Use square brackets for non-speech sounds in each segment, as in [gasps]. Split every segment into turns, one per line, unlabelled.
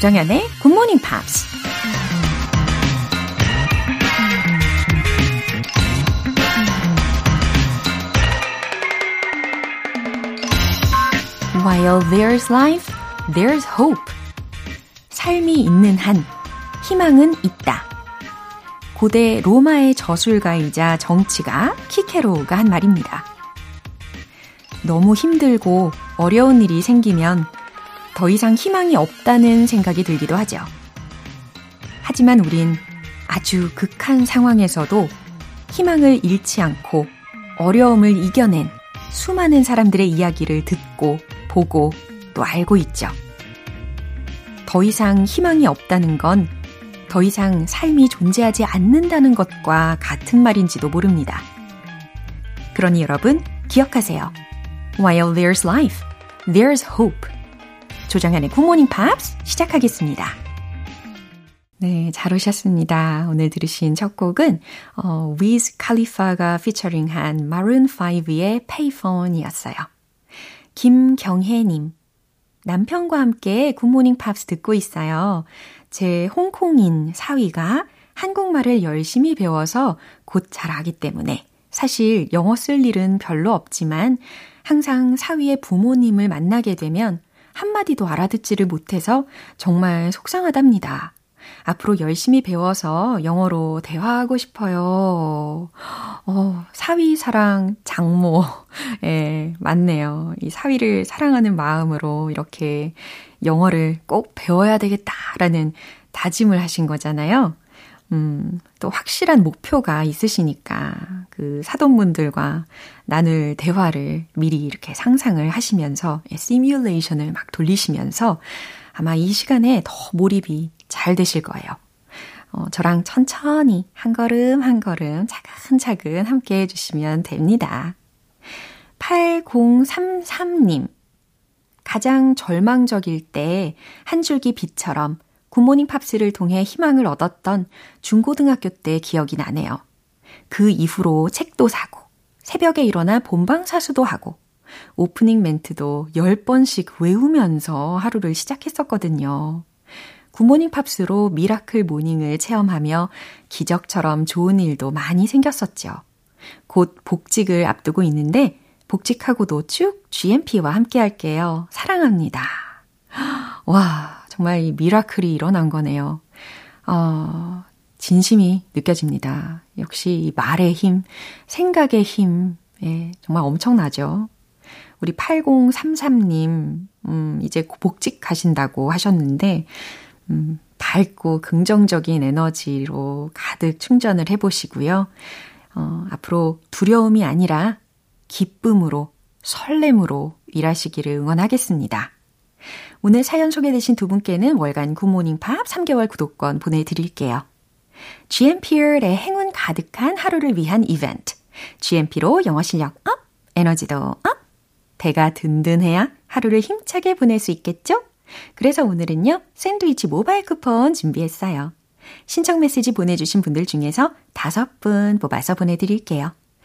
조정현의 Morning Pops. While there's life, there's hope. 삶이 있는 한 희망은 있다. 고대 로마의 저술가이자 정치가 키케로우가 한 말입니다. 너무 힘들고 어려운 일이 생기면 더 이상 희망이 없다는 생각이 들기도 하죠. 하지만 우린 아주 극한 상황에서도 희망을 잃지 않고 어려움을 이겨낸 수많은 사람들의 이야기를 듣고 보고 또 알고 있죠. 더 이상 희망이 없다는 건 더 이상 삶이 존재하지 않는다는 것과 같은 말인지도 모릅니다. 그러니 여러분, 기억하세요. While there's life, there's hope. 조정현의 굿모닝 팝스 시작하겠습니다. 네, 잘 오셨습니다. 오늘 들으신 첫 곡은 어, Wiz Khalifa가 피처링한 Maroon 5의 Payphone이었어요. 김경혜 님, 남편과 함께 굿모닝 팝스 듣고 있어요. 제 홍콩인 사위가 한국말을 열심히 배워서 곧 잘하기 때문에 사실 영어 쓸 일은 별로 없지만 항상 사위의 부모님을 만나게 되면 한마디도 알아듣지를 못해서 정말 속상하답니다. 앞으로 열심히 배워서 영어로 대화하고 싶어요. 어, 사위 사랑 장모. [laughs] 예, 맞네요. 이 사위를 사랑하는 마음으로 이렇게 영어를 꼭 배워야 되겠다라는 다짐을 하신 거잖아요. 음, 또 확실한 목표가 있으시니까 그 사돈분들과 나눌 대화를 미리 이렇게 상상을 하시면서 시뮬레이션을 막 돌리시면서 아마 이 시간에 더 몰입이 잘 되실 거예요. 어, 저랑 천천히 한 걸음 한 걸음 차근차근 함께 해주시면 됩니다. 8033님. 가장 절망적일 때 한 줄기 빛처럼 굿모닝 팝스를 통해 희망을 얻었던 중고등학교 때 기억이 나네요. 그 이후로 책도 사고, 새벽에 일어나 본방 사수도 하고, 오프닝 멘트도 10번씩 외우면서 하루를 시작했었거든요. 굿모닝 팝스로 miracle morning을 체험하며 기적처럼 좋은 일도 많이 생겼었죠. 곧 복직을 앞두고 있는데 복직하고도 쭉 GMP와 함께 할게요. 사랑합니다. [gasps] 와, 정말 이 미라클이 일어난 거네요. 어, 진심이 느껴집니다. 역시 이 말의 힘, 생각의 힘, 예, 정말 엄청나죠. 우리 8033님, 음, 이제 복직 하신다고 하셨는데, 음, 밝고 긍정적인 에너지로 가득 충전을 해보시고요. 어, 앞으로 두려움이 아니라 기쁨으로, 설렘으로 일하시기를 응원하겠습니다. 오늘 사연 소개되신 두 분께는 월간 굿모닝 팝스 3개월 구독권 보내드릴게요. GMP의 행운 가득한 하루를 위한 이벤트. GMP로 영어 실력 up, 에너지도 up. 배가 든든해야 하루를 힘차게 보낼 수 있겠죠? 그래서 오늘은요, 샌드위치 모바일 쿠폰 준비했어요. 신청 메시지 보내주신 분들 중에서 다섯 분 뽑아서 보내드릴게요.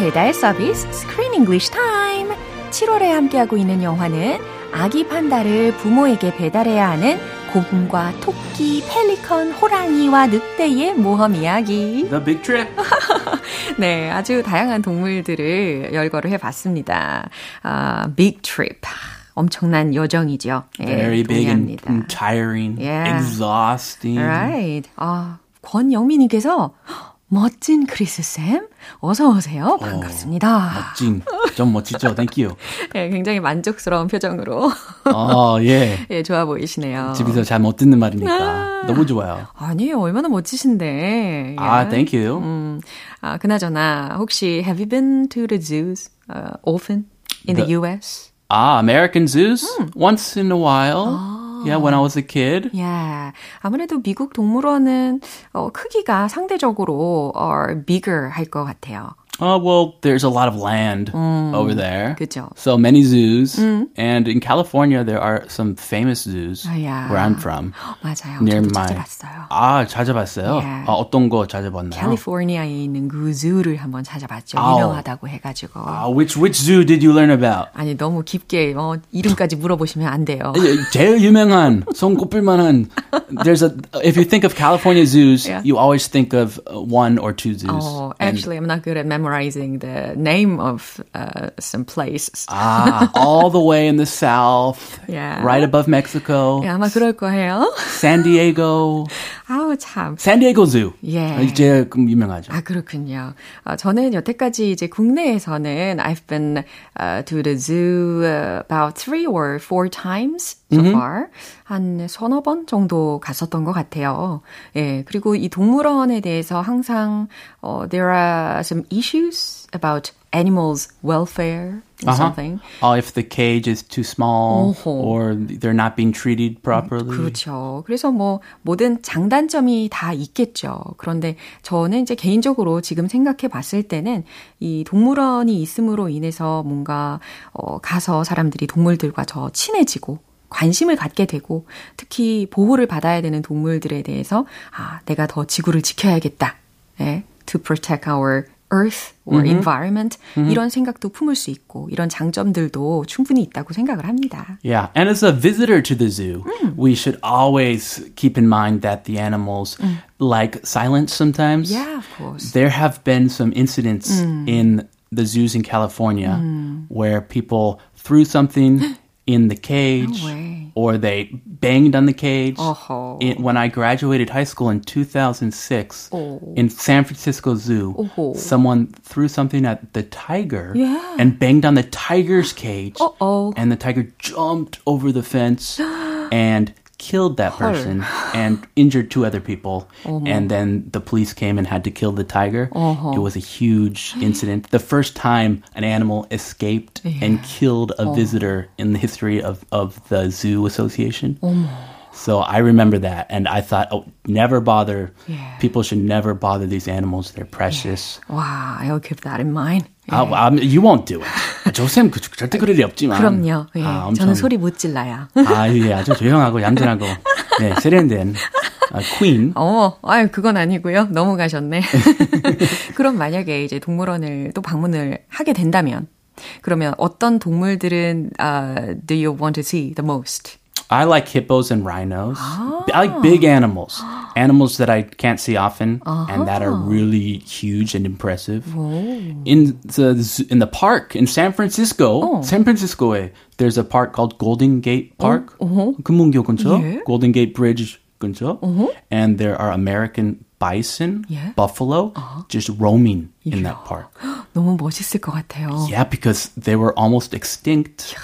배달 서비스 Screen English Time. 7월에 함께하고 있는 영화는 아기 판다를 부모에게 배달해야 하는 곰과 토끼, 펠리컨, 호랑이와 늑대의 모험 이야기.
The Big Trip. [laughs]
네, 아주 다양한 동물들을 열거를 해봤습니다. uh, Big Trip. 엄청난 여정이죠.
Very
예,
big and,
동의합니다.
and tiring,
Yeah.
exhausting.
Right. 아, 권영민님께서 멋진 크리스 쌤, 어서 오세요. 반갑습니다.
어, 멋진, 좀 멋지죠. Thank you. [laughs]
예, 굉장히 만족스러운 표정으로.
아, 예. [laughs]
예, 좋아 보이시네요.
집에서 잘 못 듣는 말이니까 아, 너무 좋아요.
아니에요, 얼마나 멋지신데.
아, thank you.
음, 아, 그나저나 혹시 have you been to the zoos uh, often in the, the U.S.?
Ah, American zoos? 음. Once in a while. 아. Yeah, when I was a kid.
Yeah. 아무래도 미국 동물원은 어, 크기가 상대적으로 are bigger 할 것 같아요.
Oh, well, there's a lot of land mm. over there.
그죠.
So many zoos. Mm. And in California, there are some famous zoos
아, yeah.
where I'm from. [gasps]
맞아요. Near 저도 my... 찾아봤어요.
아, 찾아봤어요? Yeah. 아, 어떤 거 찾아봤나요?
캘리포니아에 있는 그 zoo를 한번 찾아봤죠. oh. 유명하다고 해가지고.
Uh, which, which zoo did you learn about?
아니, 너무 깊게 어, 이름까지 물어보시면 안 돼요.
제일 유명한, 손 꼽을 만한, there's a, if you think of California zoos, yeah. you always think of one or two zoos.
Oh, actually, and, I'm not good at memorizing memorizing the name of uh, some places.
ah, [laughs] all the way in the south.
Yeah.
Right above Mexico.
예, 아마 그럴 거예요.
San Diego. [laughs]
아우 참.
San Diego Zoo.
예.
제일 유명하죠.
아 그렇군요. 어, 저는 여태까지 이제 국내에서는 I've been uh, to the zoo about three or four times So mm-hmm. far. 한 서너 번 정도 갔었던 것 같아요. 예, 그리고 이 동물원에 대해서 항상 uh, there are some issues about animals' welfare uh-huh. something.
Uh, if the cage is too small 어허. or they're not being treated properly.
그렇죠. 그래서 뭐 모든 장단점이 다 있겠죠. 그런데 저는 이제 개인적으로 지금 생각해 봤을 때는 이 동물원이 있음으로 인해서 뭔가 어 가서 사람들이 동물들과 더 친해지고 관심을 갖게 되고 특히 보호를 받아야 되는 동물들에 대해서 아, 내가 더 지구를 지켜야겠다. 예, to protect our earth or mm-hmm. environment mm-hmm. 이런 생각도 품을 수 있고 이런 장점들도 충분히 있다고 생각을 합니다.
Yeah, and as a visitor to the zoo, mm. we should always keep in mind that the animals mm. like silence sometimes.
Yeah, of course.
There have been some incidents mm. in the zoos in California where people threw something [gasps] in the cage
no
or they banged on the cage.
Uh-huh.
It, when I graduated high school in 2006 oh. in San Francisco Zoo, uh-huh. someone threw something at the tiger
yeah.
and banged on the tiger's cage. And the tiger jumped over the fence [gasps] and killed that person and injured two other people. Uh-huh. And then the police came and had to kill the tiger.
Uh-huh.
It was a huge incident. The first time an animal escaped yeah. and killed a uh-huh. visitor in the history of, of the Zoo Association. So I remember that, and I thought, oh, never bother.
Yeah.
People should never bother these animals. They're precious.
Yeah. Wow, I'll keep that in mind.
아, 아, you won't do it. 조쌤 그, 절대 그럴 일 없지만.
그럼요. 예, 아, 엄청, 저는 소리 못 질러요.
아, 예, 아주 조용하고 얌전하고 네, 세련된 아, 퀸.
어, 아유 그건 아니고요. 넘어가셨네. [laughs] 그럼 만약에 이제 동물원을 또 방문을 하게 된다면 그러면 어떤 동물들은 uh, do you want to see the most?
I like hippos and rhinos. Ah. I like big animals, animals that I can't see often uh-huh. and that are really huge and impressive.
Whoa.
In the in the park in San Francisco, oh. San Francisco, there's a park called Golden Gate Park.
Uh-huh.
금문교 근처, yeah. Golden Gate Bridge 근처,
uh-huh.
and there are American bison,
yeah.
buffalo,
uh-huh.
just roaming in that park. [gasps]
너무 멋있을 것 같아요.
Yeah, because they were almost extinct.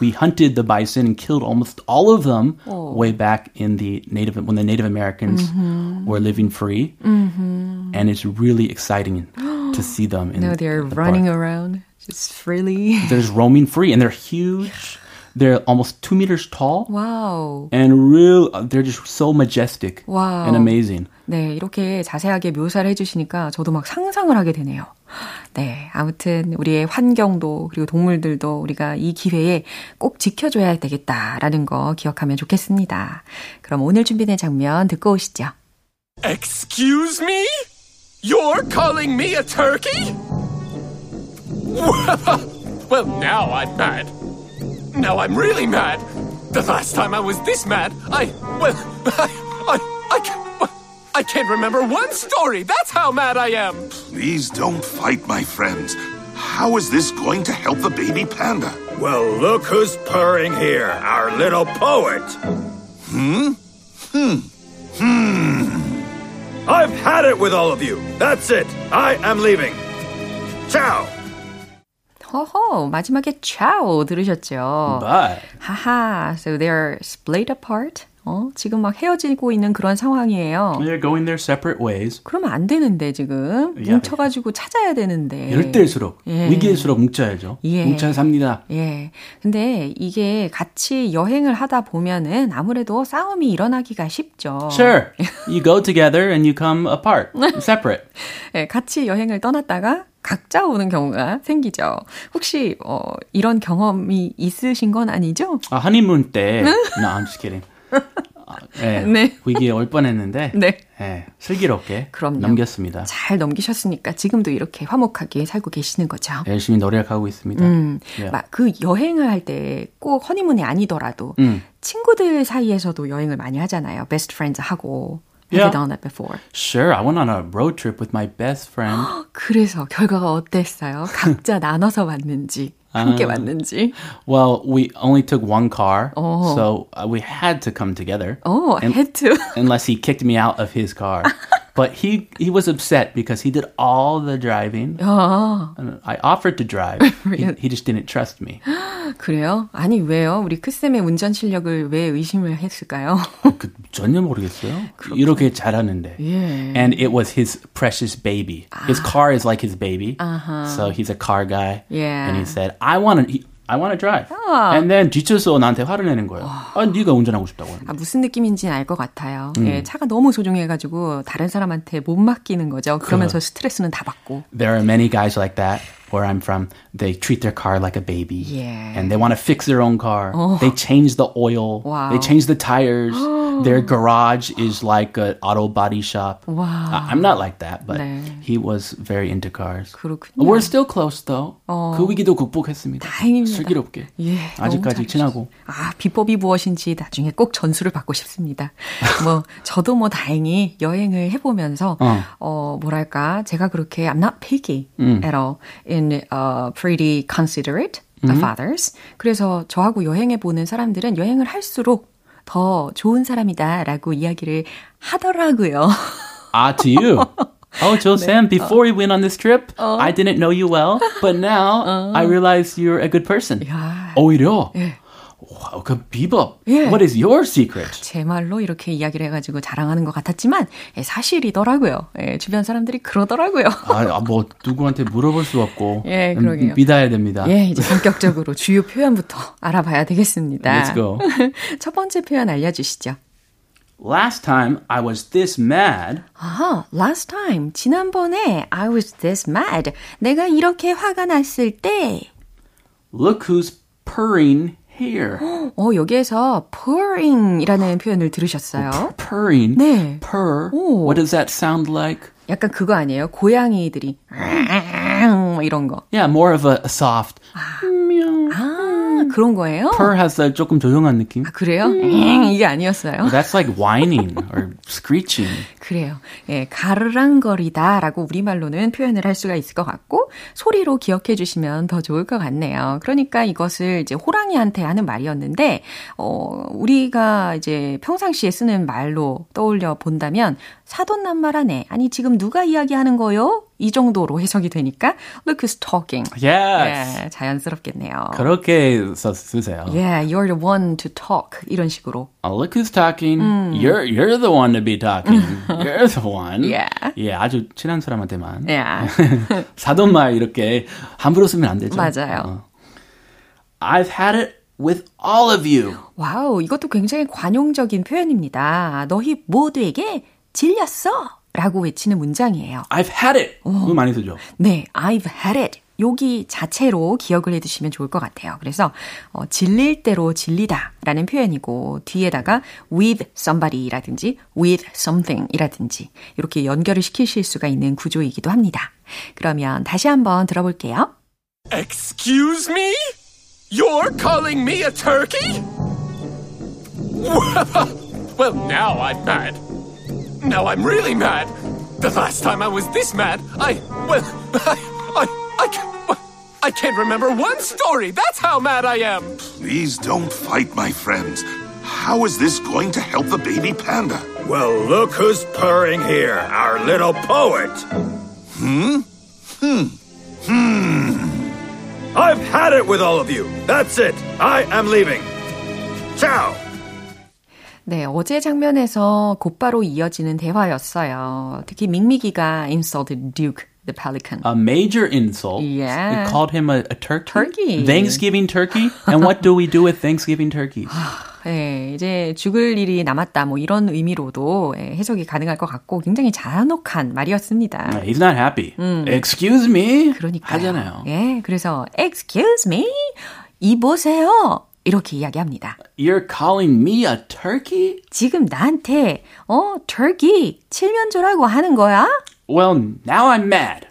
we hunted the bison and killed almost all of them
oh.
way back in the native when the Native Americans
mm-hmm.
were living free,
mm-hmm.
and it's really exciting to see [gasps] them. In,
no, they're
the
running
park.
around just freely. [laughs]
They're just roaming free, and they're huge. They're almost two meters tall.
Wow.
And real, they're just so majestic
wow.
and amazing.
네, 이렇게 자세하게 묘사를 해주시니까 저도 막 상상을 하게 되네요. 네, 아무튼 우리의 환경도 그리고 동물들도 우리가 이 기회에 꼭 지켜줘야 되겠다라는 거 기억하면 좋겠습니다. 그럼 오늘 준비된 장면 듣고 오시죠.
Excuse me? You're calling me a turkey? [laughs] well, now I'm mad. Now I'm really mad. The last time I was this mad, I, well, [laughs] I, I, I, I can't remember one story. That's how mad I am.
Please don't fight, my friends. How is this going to help the baby panda?
Well, look who's purring here, our little poet.
Hmm? Hmm. Hmm.
I've had it with all of you. That's it. I am leaving. Ciao.
허허, 마지막에 ciao 들으셨죠?
But
하하, so they're split apart. 어, 지금 막 헤어지고 있는 그런 상황이에요.
they're going their separate ways.
그러면 안 되는데 지금
야.
뭉쳐가지고 찾아야 되는데.
이럴 때일수록
예.
위기일수록 뭉쳐야죠.
예.
뭉쳐야 삽니다.
예. 근데 이게 같이 여행을 하다 보면은 아무래도 싸움이 일어나기가 쉽죠.
Sure, you go together and you come apart, [laughs] separate.
예, 같이 여행을 떠났다가 각자 오는 경우가 생기죠. 혹시 어, 이런 경험이 있으신 건 아니죠?
아, 허니문 때, no, I'm just kidding. 아, 예, [laughs]
네.
위기에 올 뻔했는데, [laughs]
네.
예, 슬기롭게
그럼요.
넘겼습니다.
잘 넘기셨으니까 지금도 이렇게 화목하게 살고 계시는 거죠.
열심히 노력하고 있습니다.
음,
예.
막그 여행을 할 때 꼭 허니문이 아니더라도
음.
친구들 사이에서도 여행을 많이 하잖아요. Best friends 하고. Have
Yeah.
you done that before?
Sure, I went on a road trip with my best friend. [gasps]
그래서 결과가 어땠어요? 각자 [laughs] 나눠서 왔는지, 함께 [laughs]
아.
왔는지.
Well, we only took one car,
Oh.
so uh, we had to come together.
어,
And-
had to. [laughs]
unless he kicked me out of his car. [laughs] but he he was upset because he did all the driving.
아,
And I offered to drive. [laughs] he, he just didn't trust me. [gasps]
그래요? 아니, 왜요? 우리 크쌤의 운전 실력을 왜 의심을 했을까요?
그, 전혀 모르겠어요. 이렇게 잘하는데.
예.
And it was his precious baby. His car is like his baby. So he's a car guy.
Yeah.
And he said, I want to. I want to drive. And then 뒤쳐서 나한테 화를 내는 거예요. 아, 네가 운전하고 싶다고. 하는데.
아, 무슨 느낌인지는 알것 같아요.
음.
예, 차가 너무 소중해가지고 다른 사람한테 못 맡기는 거죠. 그러면서 스트레스는 다 받고.
There are many guys like that where I'm from. They treat their car like a baby.
Yeah.
And they want to fix their own car. They change the oil.
Wow.
They change the tires. [gasps] their garage is like an auto body shop.
Wow.
I- I'm not like that, but
네.
he was very into cars.
그렇군요.
We're still close though. 그 위기도 극복했습니다.
다행입니다.
슬기롭게.
예,
아직까지
너무
친하고.
아, 비법이 무엇인지 나중에 꼭 전수를 받고 싶습니다. [laughs] 뭐, 저도 뭐 다행히 여행을 해보면서,
어.
어, 뭐랄까, 제가 그렇게, I'm not picky at all, in uh, pretty considerate of others. 그래서 저하고 여행해보는 사람들은 여행을 할수록 더 좋은 사람이다라고 이야기를 하더라고요. [laughs]
Ah, to you. Oh, Joe [laughs] Sam, before we went on this trip, I didn't know you well, but now [laughs] I realize you're a good person.
야.
오히려
예.
와, 그 비법.
예.
What is your secret?
제 말로 이렇게 이야기를 해가지고 자랑하는 것 같았지만 예, 사실이더라고요. 예, 주변 사람들이 그러더라고요.
아, 아, 뭐 누구한테 물어볼 수 없고 [laughs]
예, 그러게요.
음, 믿어야 됩니다.
예, 이제 본격적으로 [laughs] 주요 표현부터 알아봐야 되겠습니다.
Let's go. [laughs]
첫 번째 표현 알려주시죠.
Last time I was this mad.
아하, last time. 지난번에 I was this mad. 내가 이렇게 화가 났을 때,
Look who's purring here.
어, 여기에서 purring이라는 표현을 들으셨어요?
Purring.
네.
Purr.
오.
What does that sound like?
약간 그거 아니에요? 고양이들이 뭐 이런 거.
Yeah, more of a, soft. meow.
아, 그런 거예요?
Purr has a 조금 조용한 느낌.
아, 그래요? 음, 이게 아니었어요.
That's like whining or screeching. [laughs]
그래요. 예, 가르랑거리다라고 우리말로는 표현을 할 수가 있을 것 같고 소리로 기억해 주시면 더 좋을 것 같네요. 그러니까 이것을 이제 호랑이한테 하는 말이었는데 어 우리가 이제 평상시에 쓰는 말로 떠올려 본다면 사돈난말하네. 아니 지금 누가 이야기하는 거요? 이 정도로 해석이 되니까 look who's talking.
Yes.
예, 자연스럽겠네요.
그렇게 써 쓰세요.
Yeah, you're the one to talk 이런 식으로.
Oh, look who's talking. You're you're the one to be talking. you're the one.
Yeah.
예, 아주 친한 사람한테만.
Yeah.
사돈말 이렇게 함부로 쓰면 안 되죠.
맞아요.
어. I've had it with all of you.
와우, 이것도 굉장히 관용적인 표현입니다. 너희 모두에게 질렸어! 라고 외치는 문장이에요.
I've had it. 이거 많이 쓰죠.
네, I've had it. 여기 자체로 기억을 해두시면 좋을 것 같아요. 그래서 어, 질릴 대로 질리다 라는 표현이고 뒤에다가 with somebody라든지 with something이라든지 이렇게 연결을 시키실 수가 있는 구조이기도 합니다. 그러면 다시 한번 들어볼게요.
Excuse me? You're calling me a turkey? [laughs] well, now I'm mad. Now I'm really mad. The last time I was this mad, I, well, I, I, I, ca- well, I can't remember one story. That's how mad I am.
Please don't fight, my friends. How is this going to help the baby panda?
Well, look who's purring here, our little poet. Hmm? Hmm. Hmm. I've had it with all of you. That's it. I am leaving. Ciao.
네, 어제 장면에서 곧바로 이어지는 대화였어요. 특히 밍미기가 insulted Duke the Pelican.
A major insult.
Yeah.
It called him a, a turkey.
Turkey.
Thanksgiving turkey. and what do we do with Thanksgiving turkeys?
네, 이제 죽을 일이 남았다, 뭐 이런 의미로도 예, 해석이 가능할 것 같고 굉장히 잔혹한 말이었습니다.
He's not happy. Excuse me.
그러니까요.
하잖아요.
예, 그래서 excuse me, 이 보세요. 이렇게 이야기합니다.
You're calling me a turkey?
지금 나한테 어 turkey 칠면조라고 하는 거야?
Well, now I'm mad.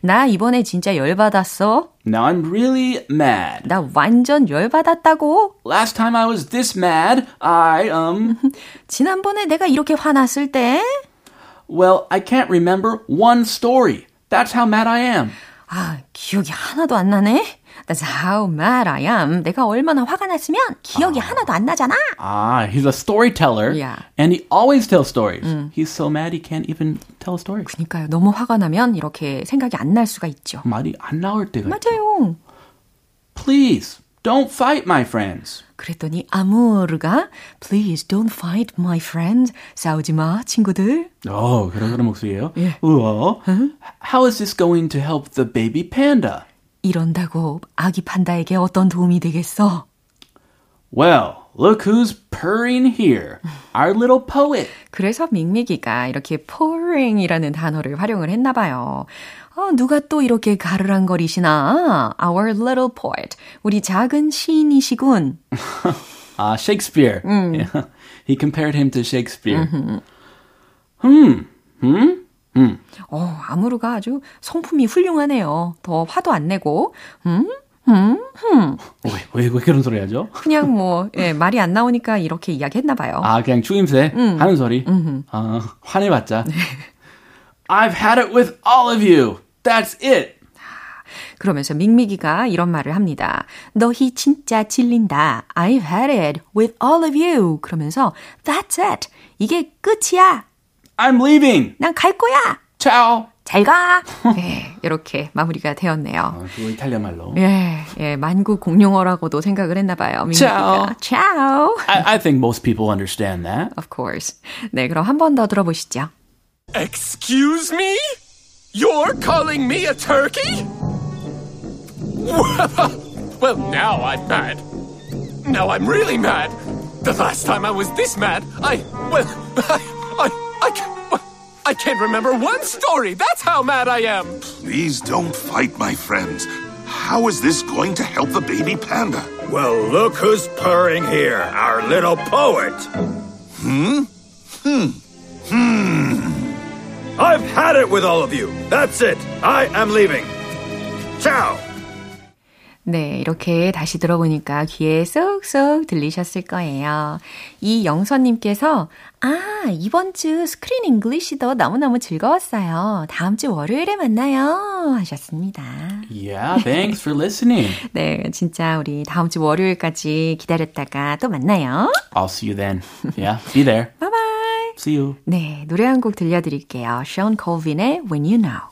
나 이번에 진짜 열받았어.
Now I'm really mad.
나 완전 열받았다고.
Last time I was this mad, I, um,
지난번에 내가 이렇게 화났을 때
well, I can't remember one story. That's how mad I am.
아, 기억이 하나도 안 나네. That's how mad I am. 내가 얼마나 화가 났으면 기억이 하나도 안 나잖아.
Ah, he's a storyteller.
Yeah.
And he always tells stories. He's so mad he can't even tell a story.
그러니까요. 너무 화가 나면 이렇게 생각이 안 날 수가 있죠.
말이 안 나올 때가 있죠.
맞아요.
Please, don't fight my friends.
그랬더니 아무르가 Please don't fight my friends. 싸우지 마, 친구들.
어, 그런 그런 목소리예요.
예.
우와. How is this going to help the baby panda?
이런다고 아기 판다에게 어떤 도움이 되겠어?
Well, look who's purring here. Our little poet.
그래서 밍미기가 이렇게 pouring이라는 단어를 활용을 했나 봐요. 어, 누가 또 이렇게 가르랑거리시나? Our little poet. 우리 작은 시인이시군.
Uh, Shakespeare. Yeah. He compared him to Shakespeare. Hmm. Hmm? Hmm.
어, 아무르가 아주 성품이 훌륭하네요. 더 화도 안 내고, 음? 음? 음.
왜, 왜, 왜 그런 소리 하죠?
그냥 뭐, 예, 말이 안 나오니까 이렇게 이야기 했나 봐요.
아, 그냥 추임새 하는 소리. 아, 화내봤자. I've had it with all of you. That's it.
그러면서 밍미기가 이런 말을 합니다. 너희 진짜 질린다. I've had it with all of you. 그러면서 That's it. 이게 끝이야.
I'm leaving.
난 갈 거야.
Ciao.
잘 가. [laughs] 네, 이렇게 마무리가 되었네요.
어, 그거 이탈리아 말로.
예, 예, 만국 공용어라고도 생각을 했나 봐요. 밍미기가. Ciao.
I, I think most people understand that.
Of course. 네, 그럼 한 번 더 들어보시죠.
Excuse me? You're calling me a turkey? [laughs] well, now I'm mad. Now I'm really mad. The last time I was this mad, I, well, [laughs] I, I, I, ca- I can't remember one story. That's how mad I am.
Please don't fight, my friends. How is this going to help the baby panda?
Well, look who's purring here, our little poet. Hmm? Hmm. Hmm. I've had it with all of you. That's it. I am leaving. Ciao.
네, 이렇게 다시 들어보니까 귀에 쏙쏙 들리셨을 거예요. 이영선님께서, 아, 이번 주 스크린 잉글리시도 너무너무 즐거웠어요. 다음 주 월요일에 만나요. 하셨습니다.
Yeah, thanks for listening. [laughs]
네, 진짜 우리 다음 주 월요일까지 기다렸다가 또 만나요.
I'll see you then. Yeah, be there. [laughs]
Bye bye.
See you.
네, 노래 한 곡 들려드릴게요. Sean Colvin의 When You Know.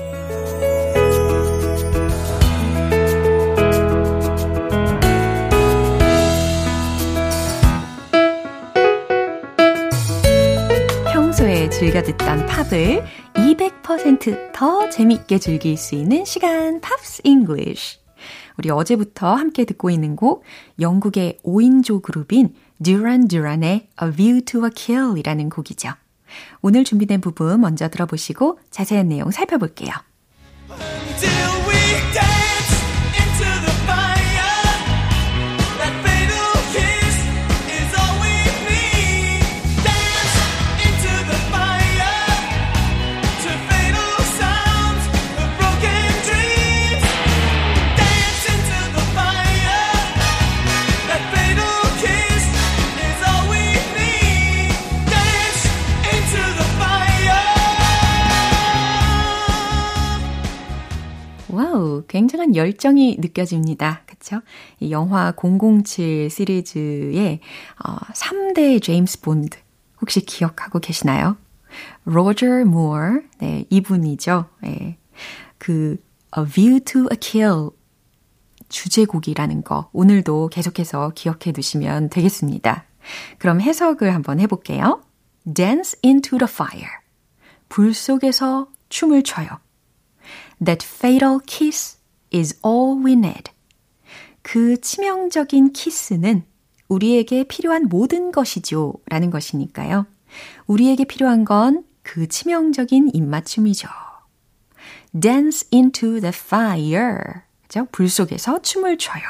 즐겨 듣던 팝을 200%더 재밌게 즐길 수 있는 시간, Pops English. 우리 어제부터 함께 듣고 있는 곡, 영국의 5인조 그룹인 듀란 듀란의 A View to a Kill 이라는 곡이죠. 오늘 준비된 부분 먼저 들어보시고 자세한 내용 살펴볼게요. 열정이 느껴집니다. 그쵸? 이 영화 007 시리즈의 어, 3대 제임스 본드 혹시 기억하고 계시나요? 로저 무어, 네, 이분이죠. 네. 그 A View to a Kill 주제곡이라는 거 오늘도 계속해서 기억해 두시면 되겠습니다. 그럼 해석을 한번 해볼게요. Dance into the fire. 불 속에서 춤을 춰요. That fatal kiss is all we need. 그 치명적인 키스는 우리에게 필요한 모든 것이죠. 라는 것이니까요. 우리에게 필요한 건 그 치명적인 입맞춤이죠. Dance into the fire. 불 속에서 춤을 춰요.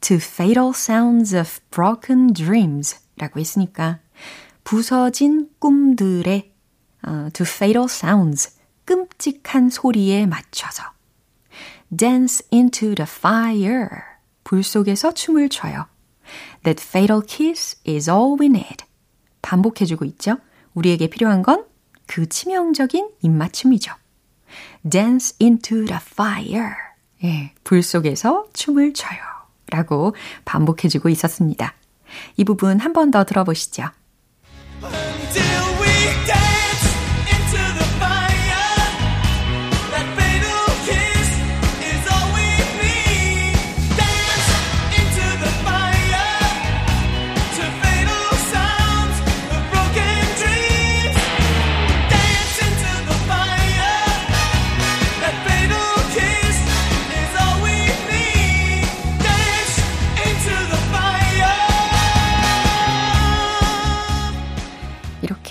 To fatal sounds of broken dreams. 라고 했으니까 부서진 꿈들의 uh, to fatal sounds. 끔찍한 소리에 맞춰서 dance into the fire. 불 속에서 춤을 춰요. That fatal kiss is all we need. 반복해주고 있죠. 우리에게 필요한 건 그 치명적인 입맞춤이죠. Dance into the fire. 예, 불 속에서 춤을 춰요. 라고 반복해주고 있었습니다. 이 부분 한 번 더 들어보시죠.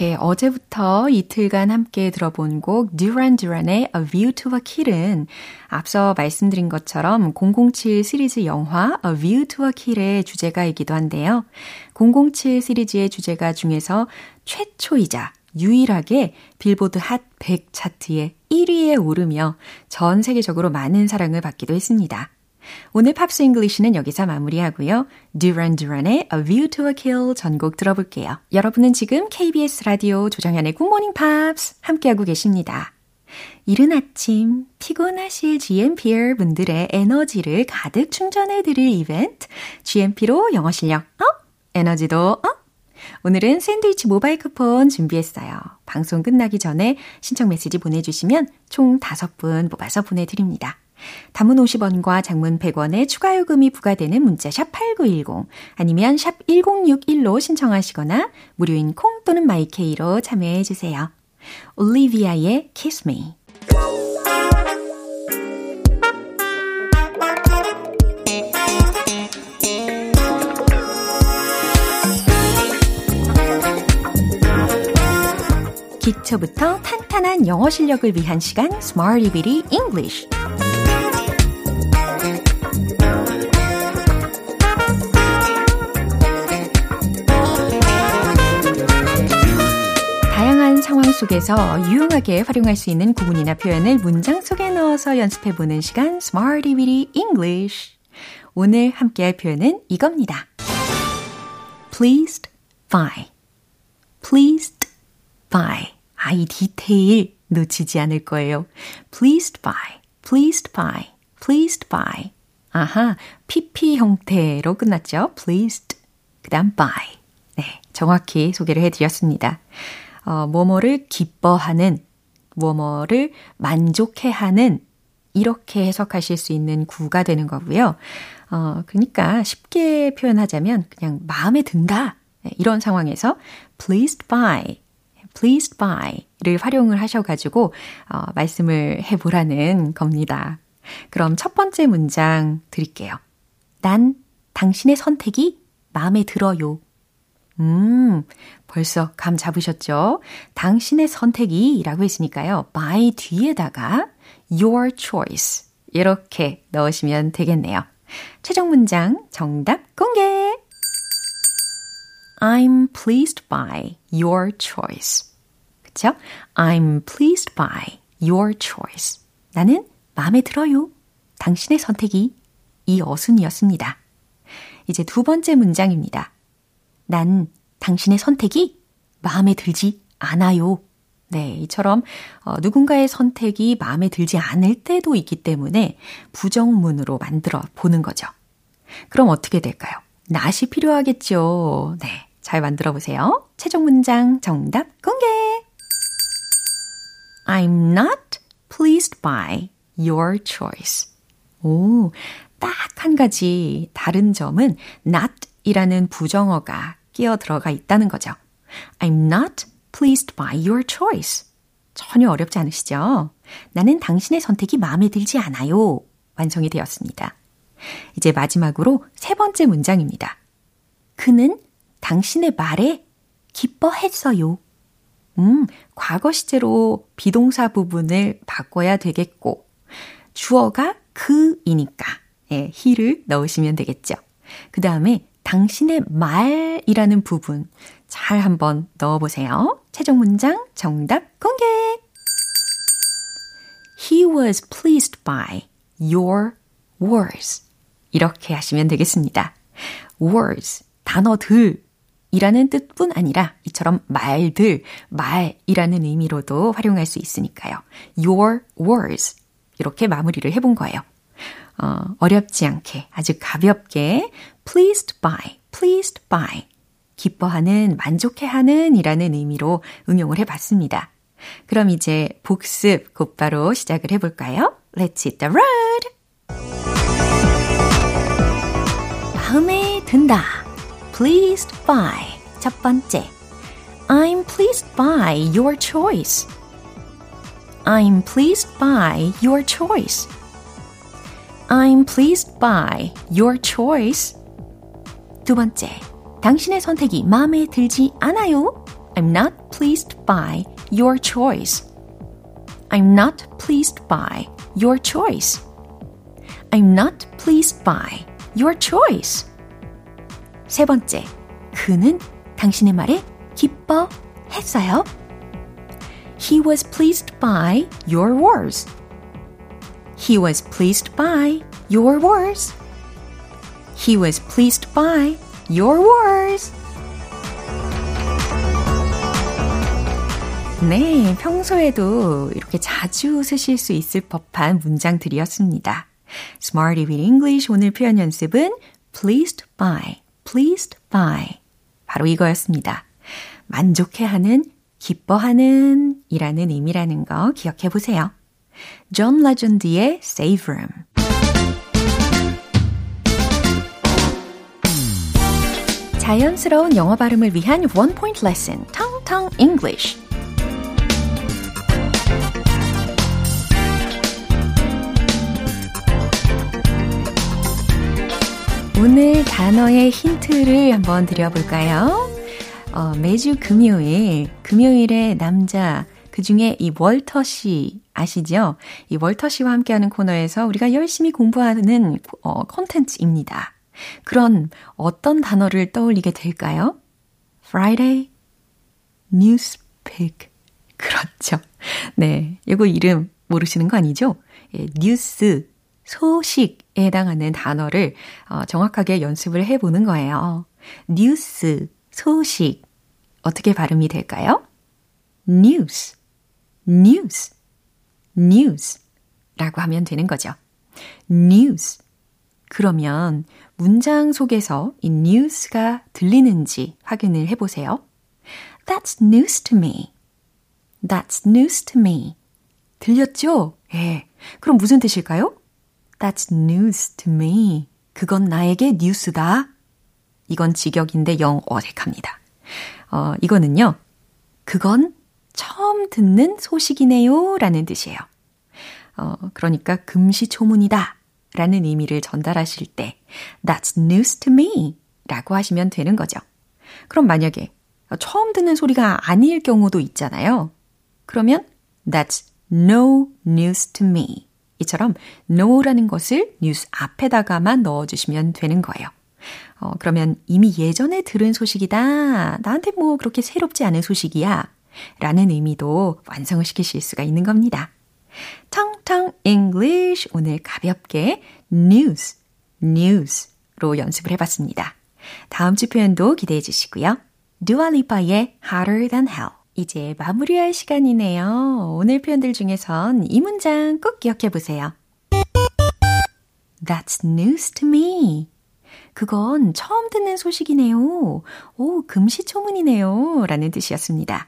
이렇게 어제부터 이틀간 함께 들어본 곡 Duran Duran의 A View to a Kill은 앞서 말씀드린 것처럼 007 시리즈 영화 A View to a Kill의 주제가이기도 한데요. 007 시리즈의 주제가 중에서 최초이자 유일하게 빌보드 핫 100 차트에 1위에 오르며 전 세계적으로 많은 사랑을 받기도 했습니다. 오늘 Pops English는 여기서 마무리하고요. Duran Duran의 A View to a Kill 전곡 들어볼게요. 여러분은 지금 KBS 라디오 조정현의 굿모닝 팝스 함께하고 계십니다. 이른 아침 피곤하실 GMPer 분들의 에너지를 가득 충전해드릴 이벤트 GMP로 영어 실력 up, 에너지도 up! 오늘은 샌드위치 모바일 쿠폰 준비했어요. 방송 끝나기 전에 신청 메시지 보내주시면 총 5분 뽑아서 보내드립니다. 단문 50원과 장문 100원의 추가 요금이 부과되는 문자 샵 8910 아니면 샵 1061로 신청하시거나 무료인 콩 또는 마이케이로 참여해 주세요. 올리비아의 Kiss Me 기초부터 탄탄한 영어 실력을 위한 시간 Smarty Bitty English 속에서 유용하게 활용할 수 있는 구문이나 표현을 문장 속에 넣어서 연습해보는 시간 Smarty Weedy English. 오늘 함께할 표현은 이겁니다. pleased by. pleased by. 아, 이 디테일 놓치지 않을 거예요. pleased by, pleased by, pleased by. 아하, PP 형태로 끝났죠. pleased. 그 다음 by. 네, 정확히 소개를 해드렸습니다. 어, 뭐뭐를 기뻐하는, 뭐뭐를 만족해하는, 이렇게 해석하실 수 있는 구가 되는 거고요. 어, 그러니까 쉽게 표현하자면 그냥 마음에 든다. 네, 이런 상황에서 pleased by, pleased by를 활용을 하셔가지고 어, 말씀을 해보라는 겁니다. 그럼 첫 번째 문장 드릴게요. 난 당신의 선택이 마음에 들어요. 음, 벌써 감 잡으셨죠? 당신의 선택이 라고 했으니까요. by 뒤에다가 your choice 이렇게 넣으시면 되겠네요. 최종 문장 정답 공개! I'm pleased by your choice. 그쵸? I'm pleased by your choice. 나는 마음에 들어요. 당신의 선택이 이 어순이었습니다. 이제 두 번째 문장입니다. 난 당신의 선택이 마음에 들지 않아요. 네, 이처럼 어, 누군가의 선택이 마음에 들지 않을 때도 있기 때문에 부정문으로 만들어 보는 거죠. 그럼 어떻게 될까요? 낫이 필요하겠죠. 네, 잘 만들어 보세요. 최종 문장 정답 공개! I'm not pleased by your choice. 오, 딱 한 가지 다른 점은 not 이라는 부정어가 끼어 들어가 있다는 거죠. I'm not pleased by your choice. 전혀 어렵지 않으시죠? 나는 당신의 선택이 마음에 들지 않아요. 완성이 되었습니다. 이제 마지막으로 세 번째 문장입니다. 그는 당신의 말에 기뻐했어요. 음, 과거 시제로 비동사 부분을 바꿔야 되겠고, 주어가 그이니까, 예, he를 넣으시면 되겠죠. 그 다음에 당신의 말이라는 부분 잘 한번 넣어보세요. 최종 문장 정답 공개! He was pleased by your words. 이렇게 하시면 되겠습니다. words, 단어들 이라는 뜻뿐 아니라 이처럼 말들, 말이라는 의미로도 활용할 수 있으니까요. your words. 이렇게 마무리를 해본 거예요. 어, 어렵지 않게 아주 가볍게 pleased by, pleased by 기뻐하는, 만족해하는 이라는 의미로 응용을 해봤습니다. 그럼 이제 복습 곧바로 시작을 해볼까요? Let's hit the road! 마음에 든다. pleased by. 첫 번째. I'm pleased by your choice. I'm pleased by your choice. I'm pleased by your choice. 두 번째. 당신의 선택이 마음에 들지 않아요. I'm not pleased by your choice. I'm not pleased by your choice. I'm not pleased by your choice. 세 번째, 그는 당신의 말에 기뻐했어요. He was pleased by your words. He was pleased by your words. He was pleased by your words. 네, 평소에도 이렇게 자주 쓰실 수 있을 법한 문장들이었습니다. Smarty with English 오늘 표현 연습은 pleased by, pleased by. 바로 이거였습니다. 만족해하는, 기뻐하는 이라는 의미라는 거 기억해 보세요. 존 레전드의 Save Room. 자연스러운 영어 발음을 위한 원 포인트 레슨, 텅텅 English. 오늘 단어의 힌트를 한번 드려볼까요? 어, 매주 금요일, 금요일에 남자, 그 중에 이 월터 씨 아시죠? 이 월터 씨와 함께하는 코너에서 우리가 열심히 공부하는 어, 콘텐츠입니다. 그런 어떤 단어를 떠올리게 될까요? Friday, newspick. 그렇죠. 네. 이거 이름 모르시는 거 아니죠? 예, 뉴스, 소식에 해당하는 단어를 어, 정확하게 연습을 해보는 거예요. 뉴스, 소식. 어떻게 발음이 될까요? news, news, news 라고 하면 되는 거죠. news. 그러면 문장 속에서 이 news가 들리는지 확인을 해보세요. That's news to me. That's news to me. 들렸죠? 예. 그럼 무슨 뜻일까요? That's news to me. 그건 나에게 뉴스다. 이건 직역인데 영 어색합니다. 어, 이거는요. 그건 처음 듣는 소식이네요. 라는 뜻이에요. 어, 그러니까 금시초문이다. 라는 의미를 전달하실 때 That's news to me. 라고 하시면 되는 거죠. 그럼 만약에 처음 듣는 소리가 아닐 경우도 있잖아요. 그러면 That's no news to me. 이처럼 no라는 것을 뉴스 앞에다가만 넣어주시면 되는 거예요. 어, 그러면 이미 예전에 들은 소식이다. 나한테 뭐 그렇게 새롭지 않은 소식이야. 라는 의미도 완성을 시키실 수가 있는 겁니다. 텅텅 English 오늘 가볍게 news, news로 연습을 해봤습니다. 다음 주 표현도 기대해 주시고요. 두알리파의 Hotter Than Hell 이제 마무리할 시간이네요. 오늘 표현들 중에선 이 문장 꼭 기억해 보세요. That's news to me. 그건 처음 듣는 소식이네요. 오, 금시초문이네요. 라는 뜻이었습니다.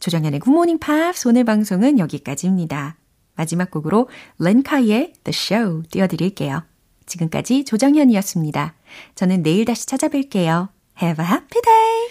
조정현의 굿모닝 팝스 오늘 방송은 여기까지입니다. 마지막 곡으로 렌카이의 The Show 띄워드릴게요. 지금까지 조정현이었습니다. 저는 내일 다시 찾아뵐게요. Have a happy day!